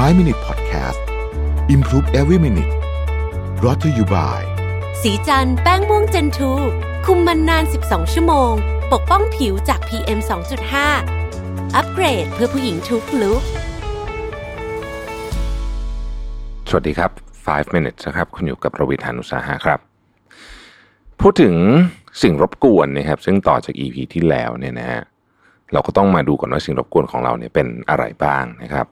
5 Minute Podcast Improve Every Minute รอ t ธออยู่บ่ายสีจันแป้งม่วงเจนทูคุมมันนาน 12 ชั่วโมง ปกป้องผิวจาก PM 2.5 อัปเกรดเพื่อผู้หญิงทุกลุกสวัสดีครับ 5 minutes นะครับ คุณอยู่กับประวิทยานุสาหะครับ พูดถึงสิ่งรบกวนนะครับ ซึ่งต่อจาก EP ที่แล้วเนี่ยนะฮะเราก็ต้องมาดูก่อนว่าสิ่งรบกวนของเราเนี่ยเป็นอะไรบ้างนะครับ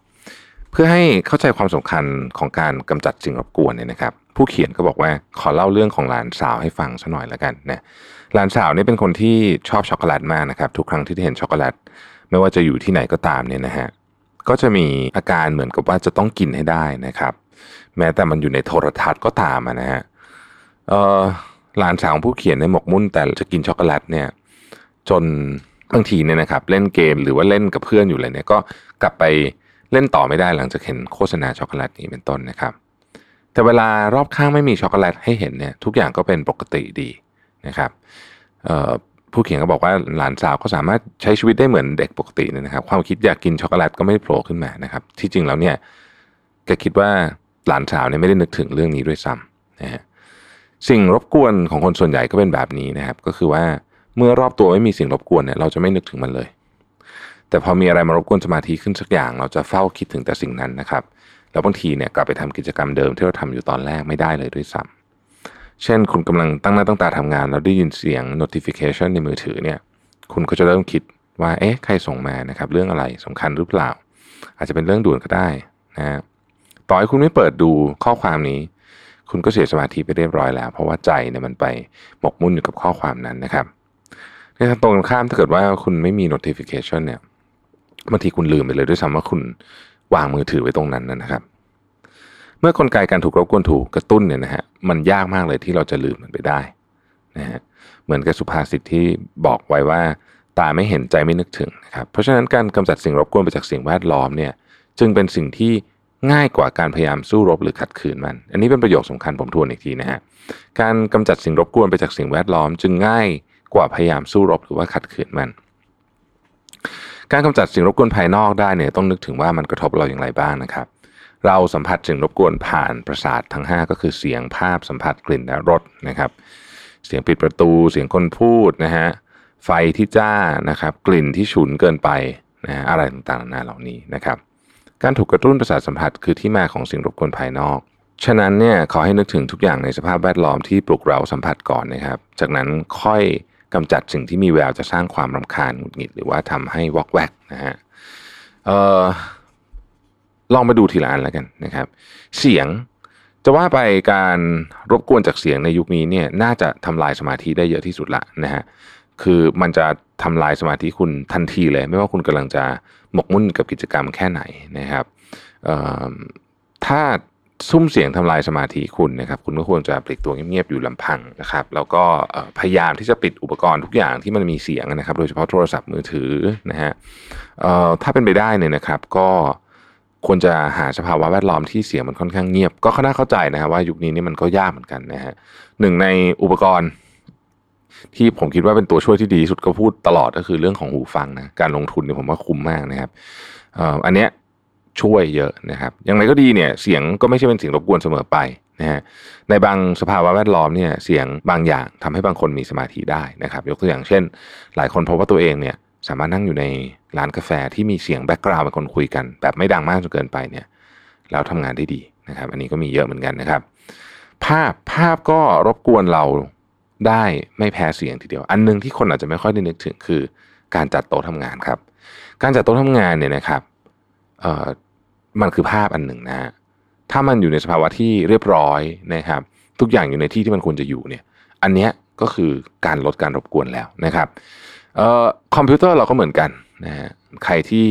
เพื่อให้เข้าใจความสำคัญของการกำจัดสิ่งรบกวนเนี่ยนะครับ ผู้เขียนก็บอกว่าขอเล่าเรื่องของหลานสาวให้ฟังสักหน่อยแล้วกันนะหลานสาวนี่เป็นคนที่ชอบช็อกโกแลตมากนะครับ ทุกครั้งที่ได้เห็นช็อกโกแลตไม่ว่าจะอยู่ที่ไหนก็ตามเนี่ยนะฮะก็จะมีอาการเหมือนกับว่าจะต้องกินให้ได้นะครับ แม้แต่มันอยู่ในโทรทัศน์ก็ตามนะฮะเออหลานสาวของผู้เขียนในยหมกมุ่นแต่จะกินช็อกโกแลตเนี่ย จนบางทีเนี่ยนะครับ เล่นเกมหรือว่าเล่นกับเพื่อนอยู่เลยเนี่ยก็กลับไป เล่นต่อไม่ได้หลังจากเห็นโฆษณาช็อกโกแลตนี้เป็นต้นนะครับ แต่เวลารอบข้างไม่มีช็อกโกแลตให้เห็นเนี่ยทุกอย่างก็เป็นปกติดีนะครับผู้เขียนก็บอกว่าหลานสาวก็สามารถใช้ชีวิตได้เหมือนเด็กปกตินะครับ ความคิดอยากกินช็อกโกแลตก็ไม่โผล่ขึ้นมานะครับ ที่จริงแล้วเนี่ยแกคิดว่าหลานสาวเนี่ยไม่ได้นึกถึงเรื่องนี้ด้วยซ้ำนะฮะสิ่งรบกวนของคนส่วนใหญ่ก็เป็นแบบนี้นะครับ ก็คือว่าเมื่อรอบตัวไม่มีสิ่งรบกวนเนี่ยเราจะไม่นึกถึงมันเลย แต่พอมีอะไรมารบกวนสมาธิขึ้นสักอย่าง เราจะเฝ้าคิดถึงแต่สิ่งนั้นนะครับ แล้วบางทีเนี่ยกลับไปทำกิจกรรมเดิมที่เราทำอยู่ตอนแรกไม่ได้เลยด้วยซ้ำเช่น คุณกำลังตั้งหน้าตั้งตาทำงานแล้วได้ยินเสียง notification ในมือถือเนี่ย คุณก็จะเริ่มคิดว่าเอ๊ะใครส่งมานะครับ เรื่องอะไรสำคัญหรือเปล่า อาจจะเป็นเรื่องด่วนก็ได้นะฮะต่อให้คุณไม่เปิดดูข้อความนี้ คุณก็เสียสมาธิไปเรียบร้อยแล้ว เพราะว่าใจเนี่ยมันไปหมกมุ่นอยู่กับข้อความนั้นนะครับในทางตรงกันข้ามถ้าเกิดว่าคุณไม่มี notification เนี่ย บางทีคุณลืมไปเลยด้วยซ้ำว่าคุณวางมือถือไว้ตรงนั้นนะครับ เมื่อกลไกการถูกรบกวนถูกกระตุ้นเนี่ยนะฮะมันยากมากเลยที่เราจะลืมมันไปได้นะฮะเหมือนกับสุภาษิตที่บอกไว้ว่าตาไม่เห็นใจไม่นึกถึงนะครับ เพราะฉะนั้นการกำจัดสิ่งรบกวนไปจากสิ่งแวดล้อมเนี่ยจึงเป็นสิ่งที่ง่ายกว่าการพยายามสู้รบหรือขัดขืนมัน อันนี้เป็นประโยคสำคัญผมทวนอีกทีนะฮะ การกำจัดสิ่งรบกวนไปจากสิ่งแวดล้อม จึงง่ายกว่าพยายามสู้รบหรือว่าขัดขืนมัน การกำจัดสิ่งรบกวนภายนอกได้เนี่ยต้องนึกถึงว่ามันกระทบเราอย่างไรบ้างนะครับ เราสัมผัสสิ่งรบกวนผ่านประสาททั้ง 5 ก็คือเสียงภาพสัมผัสกลิ่นและรสนะครับ เสียงปิดประตูเสียงคนพูดนะฮะไฟที่จ้านะครับ กลิ่นที่ฉุนเกินไปนะฮะอะไรต่างๆนานาเหล่านี้นะครับ การถูกกระตุ้นประสาทสัมผัสคือที่มาของสิ่งรบกวนภายนอกฉะนั้นเนี่ยขอให้นึกถึงทุกอย่างในสภาพแวดล้อมที่ปลุกเราสัมผัสก่อนนะครับ จากนั้นค่อย กำจัดสิ่งที่มีแววจะสร้างความรำคาญหงุดหงิด หรือว่าทำให้วอกแวกนะฮะออลองมาดูทีละอันแล้วกันนะครับ เสียงจะว่าไปการรบกวนจากเสียงในยุคนี้เนี่ยน่าจะทำลายสมาธิได้เยอะที่สุดละนะฮะคือมันจะทำลายสมาธิคุณทันทีเลย ไม่ว่าคุณกำลังจะหมกมุ่นกับกิจกรรมแค่ไหนนะครับถ้า ซุ้มเสียงทำลายสมาธิคุณนะครับ คุณก็ควรจะปลีกตัวเงียบๆอยู่ลำพังนะครับ แล้วก็พยายามที่จะปิดอุปกรณ์ทุกอย่างที่มันมีเสียงนะครับ โดยเฉพาะโทรศัพท์มือถือนะฮะถ้าเป็นไปได้เนี่ยนะครับ ก็ควรจะหาสภาวะแวดล้อมที่เสียงมันค่อนข้างเงียบ ก็น่าเข้าใจนะครับว่ายุคนี้นี่มันก็ยากเหมือนกันนะฮะหนึ่งในอุปกรณ์ ที่ผมคิดว่าเป็นตัวช่วยที่ดีที่สุดก็พูดตลอดก็คือเรื่องของหูฟังนะการลงทุนเนี่ยผมว่าคุ้มมากนะครับอันเนี้ย ช่วยเยอะนะครับ อย่างไรก็ดีเนี่ยเสียงก็ไม่ใช่เป็นสิ่งรบกวนเสมอไปนะฮะในบางสภาวะแวดล้อมเนี่ยเสียงบางอย่างทำให้บางคนมีสมาธิได้นะครับ ยกตัวอย่างเช่น หลายคนพบว่าตัวเองเนี่ยสามารถนั่งอยู่ในร้านกาแฟที่มีเสียง background เป็นคนคุยกัน แบบไม่ดังมากจนเกินไปเนี่ยแล้วทำงานได้ดีนะครับ อันนี้ก็มีเยอะเหมือนกันนะครับ ภาพภาพก็รบกวนเราได้ไม่แพ้เสียงทีเดียว อันหนึงที่คนอาจจะไม่ค่อยได้นึกถึงคือ การจัดโต๊ะทำงานครับ การจัดโต๊ะทำงานเนี่ยนะครับ มันคือภาพอันหนึ่งนะฮะถ้ามันอยู่ในสภาวะที่เรียบร้อยนะครับ ทุกอย่างอยู่ในที่ที่มันควรจะอยู่เนี่ย อันเนี้ยก็คือการลดการรบกวนแล้วนะครับออคอมพิวเตอร์เราก็เหมือนกันนะฮะใครที่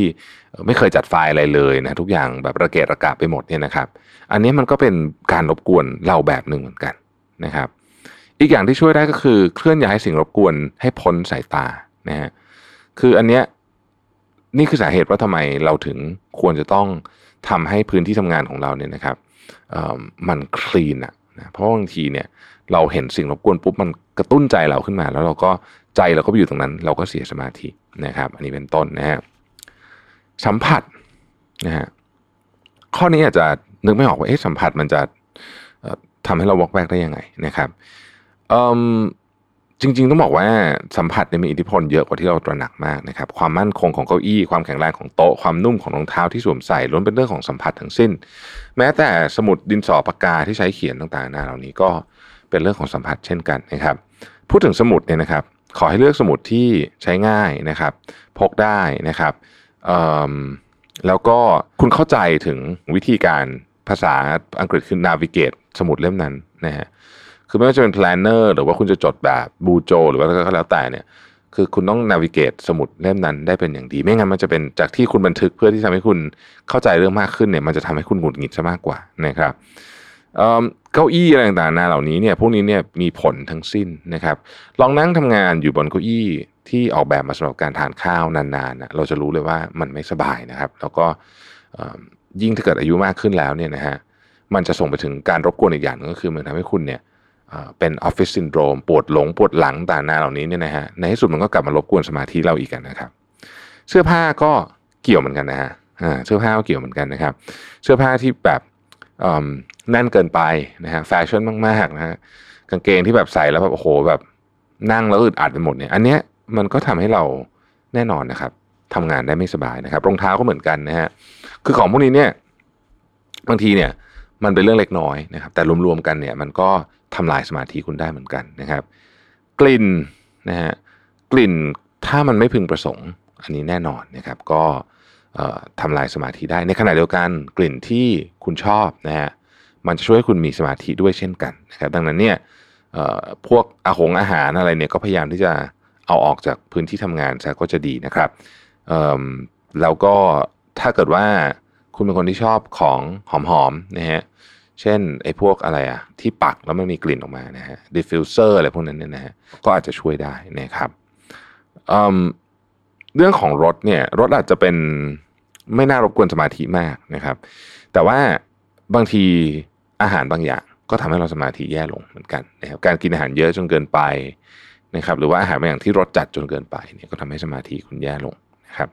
ไม่เคยจัดไฟล์อะไรเลยนะทุกอย่างแบบระเกะระกะไปหมดเนี่ยนะครับ อันนี้มันก็เป็นการรบกวนเราแบบหนึ่งเหมือนกันนะครับ อีกอย่างที่ช่วยได้ก็คือเคลื่อนย้ายสิ่งรบกวนให้พ้นสายตานะฮะคืออันเนี้ย นี่คือสาเหตุว่าทำไมเราถึงควรจะต้องทำให้พื้นที่ทำงานของเราเนี่ยนะครับมันคลีนอะนะเพราะบางทีเนี่ยเราเห็นสิ่งรบกวนปุ๊บมันกระตุ้นใจเราขึ้นมา แล้วเราก็ใจเราก็ไปอยู่ตรงนั้น เราก็เสียสมาธินะครับ อันนี้เป็นต้นนะฮะสัมผัสนะฮะข้อนี้อาจจะนึกไม่ออกว่าเอ๊ะสัมผัสมันจะทำให้เราวอกแวกได้ยังไงนะครับ จริง ๆ ต้องบอกว่าสัมผัสมีอิทธิพลเยอะกว่าที่เราตระหนักมากนะครับ ความมั่นคงของเก้าอี้ความแข็งแรงของโต๊ะความนุ่มของรองเท้าที่สวมใส่ล้วนเป็นเรื่องของสัมผัสทั้งสิ้น แม้แต่สมุดดินสอปากกาที่ใช้เขียนต่างๆนาเหล่านี้ก็เป็นเรื่องของสัมผัสเช่นกันนะครับ พูดถึงสมุดเนี่ยนะครับ ขอให้เลือกสมุดที่ใช้ง่ายนะครับ พกได้นะครับแล้วก็คุณเข้าใจถึงวิธีการภาษาอังกฤษคือ navigate สมุดเล่มนั้นนะฮะ คือไม่ว่าจะเป็น planner หรือว่าคุณจะจดแบบบูโจ หรือว่าก็แล้วแต่เนี่ย คือคุณต้อง navigate สมุดเล่มนั้นได้เป็นอย่างดี ไม่งั้นมันจะเป็นจากที่คุณบันทึกเพื่อที่ทำให้คุณเข้าใจเรื่องมากขึ้นเนี่ย มันจะทำให้คุณหงุดหงิดซะมากกว่านะครับเก้าอี้อะไรต่างๆนาเหล่านี้เนี่ยพวกนี้เนี่ยมีผลทั้งสิ้นนะครับ ลองนั่งทำงานอยู่บนเก้าอี้ที่ออกแบบมาสำหรับการทานข้าวนานๆนะเราจะรู้เลยว่ามันไม่สบายนะครับ แล้วก็ยิ่งถ้าเกิดอายุมากขึ้นแล้วเนี่ยนะฮะมันจะส่งไปถึงการรบกวนอีกอย่างนึงก็คือมันทำให้คุณเนี่ย เป็นออฟฟิศซินโดรมปวดหลงปวดหลังต่างๆเหล่านี้เนี่ยนะฮะในที่สุดมันก็กลับมารบกวนสมาธิเราอีกกันนะครับ เสื้อผ้าก็เกี่ยวเหมือนกันนะฮะเสื้อผ้าก็เกี่ยวเหมือนกันนะครับ เสื้อผ้าที่แบบแน่นเกินไปนะฮะแฟชั่นมากๆนะฮะกางเกงที่แบบใส่แล้วแบบโอ้โหแบบนั่งแล้วอึดอัดไปหมดเนี่ยอันเนี้ยมันก็ทำให้เราแน่นอนนะครับทำงานได้ไม่สบายนะครับรองเท้าก็เหมือนกันนะฮะคือของพวกนี้เนี่ยบางทีเนี่ย มันเป็นเรื่องเล็กน้อยนะครับ แต่รวมๆกันเนี่ย มันก็ทำลายสมาธิคุณได้เหมือนกันนะครับ กลิ่นนะฮะกลิ่นถ้ามันไม่พึงประสงค์ อันนี้แน่นอนนะครับ ก็ทำลายสมาธิได้ในขณะเดียวกันกลิ่นที่คุณชอบนะฮะมันจะช่วยให้คุณมีสมาธิด้วยเช่นกันนะครับดังนั้นเนี่ยพวกอาหงอาหารอะไรเนี่ยก็พยายามที่จะเอาออกจากพื้นที่ทำงานซะก็จะดีนะครับแล้วก็ถ้าเกิดว่า คุณเป็นคนที่ชอบของหอมๆนะฮะเช่นไอ้พวกอะไรอะที่ปักแล้วมันมีกลิ่นออกมานะฮะ diffuser อะไรพวกนั้นเนี่ยนะฮะก็อาจจะช่วยได้นะครับเรื่องของรสเนี่ยรสอาจจะเป็นไม่น่ารบกวนสมาธิมากนะครับ แต่ว่าบางทีอาหารบางอย่างก็ทำให้เราสมาธิแย่ลงเหมือนกันนะครับการกินอาหารเยอะจนเกินไปนะครับ หรือว่าอาหารบางอย่างที่รสจัดจนเกินไปเนี่ยก็ทำให้สมาธิคุณแย่ลงนะครับ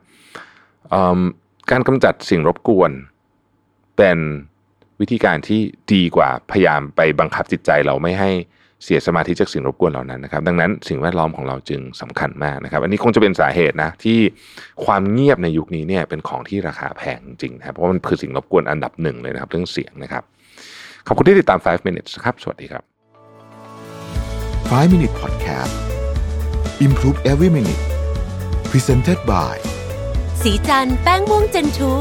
การกำจัดสิ่งรบกวน เป็นวิธีการที่ดีกว่าพยายามไปบังคับจิตใจเราไม่ให้เสียสมาธิจากสิ่งรบกวนเหล่านั้นนะครับ ดังนั้นสิ่งแวดล้อมของเราจึงสำคัญมากนะครับ อันนี้คงจะเป็นสาเหตุนะที่ความเงียบในยุคนี้เนี่ยเป็นของที่ราคาแพงจริงนะครับเพราะมันคือสิ่งรบกวนอันดับหนึ่งเลยนะครับ เรื่องเสียงนะครับ ขอบคุณที่ติดตาม 5 minutes ครับ สวัสดีครับ 5 minute podcast improve every minute presented by สีจันแป้งม่วงเจนทู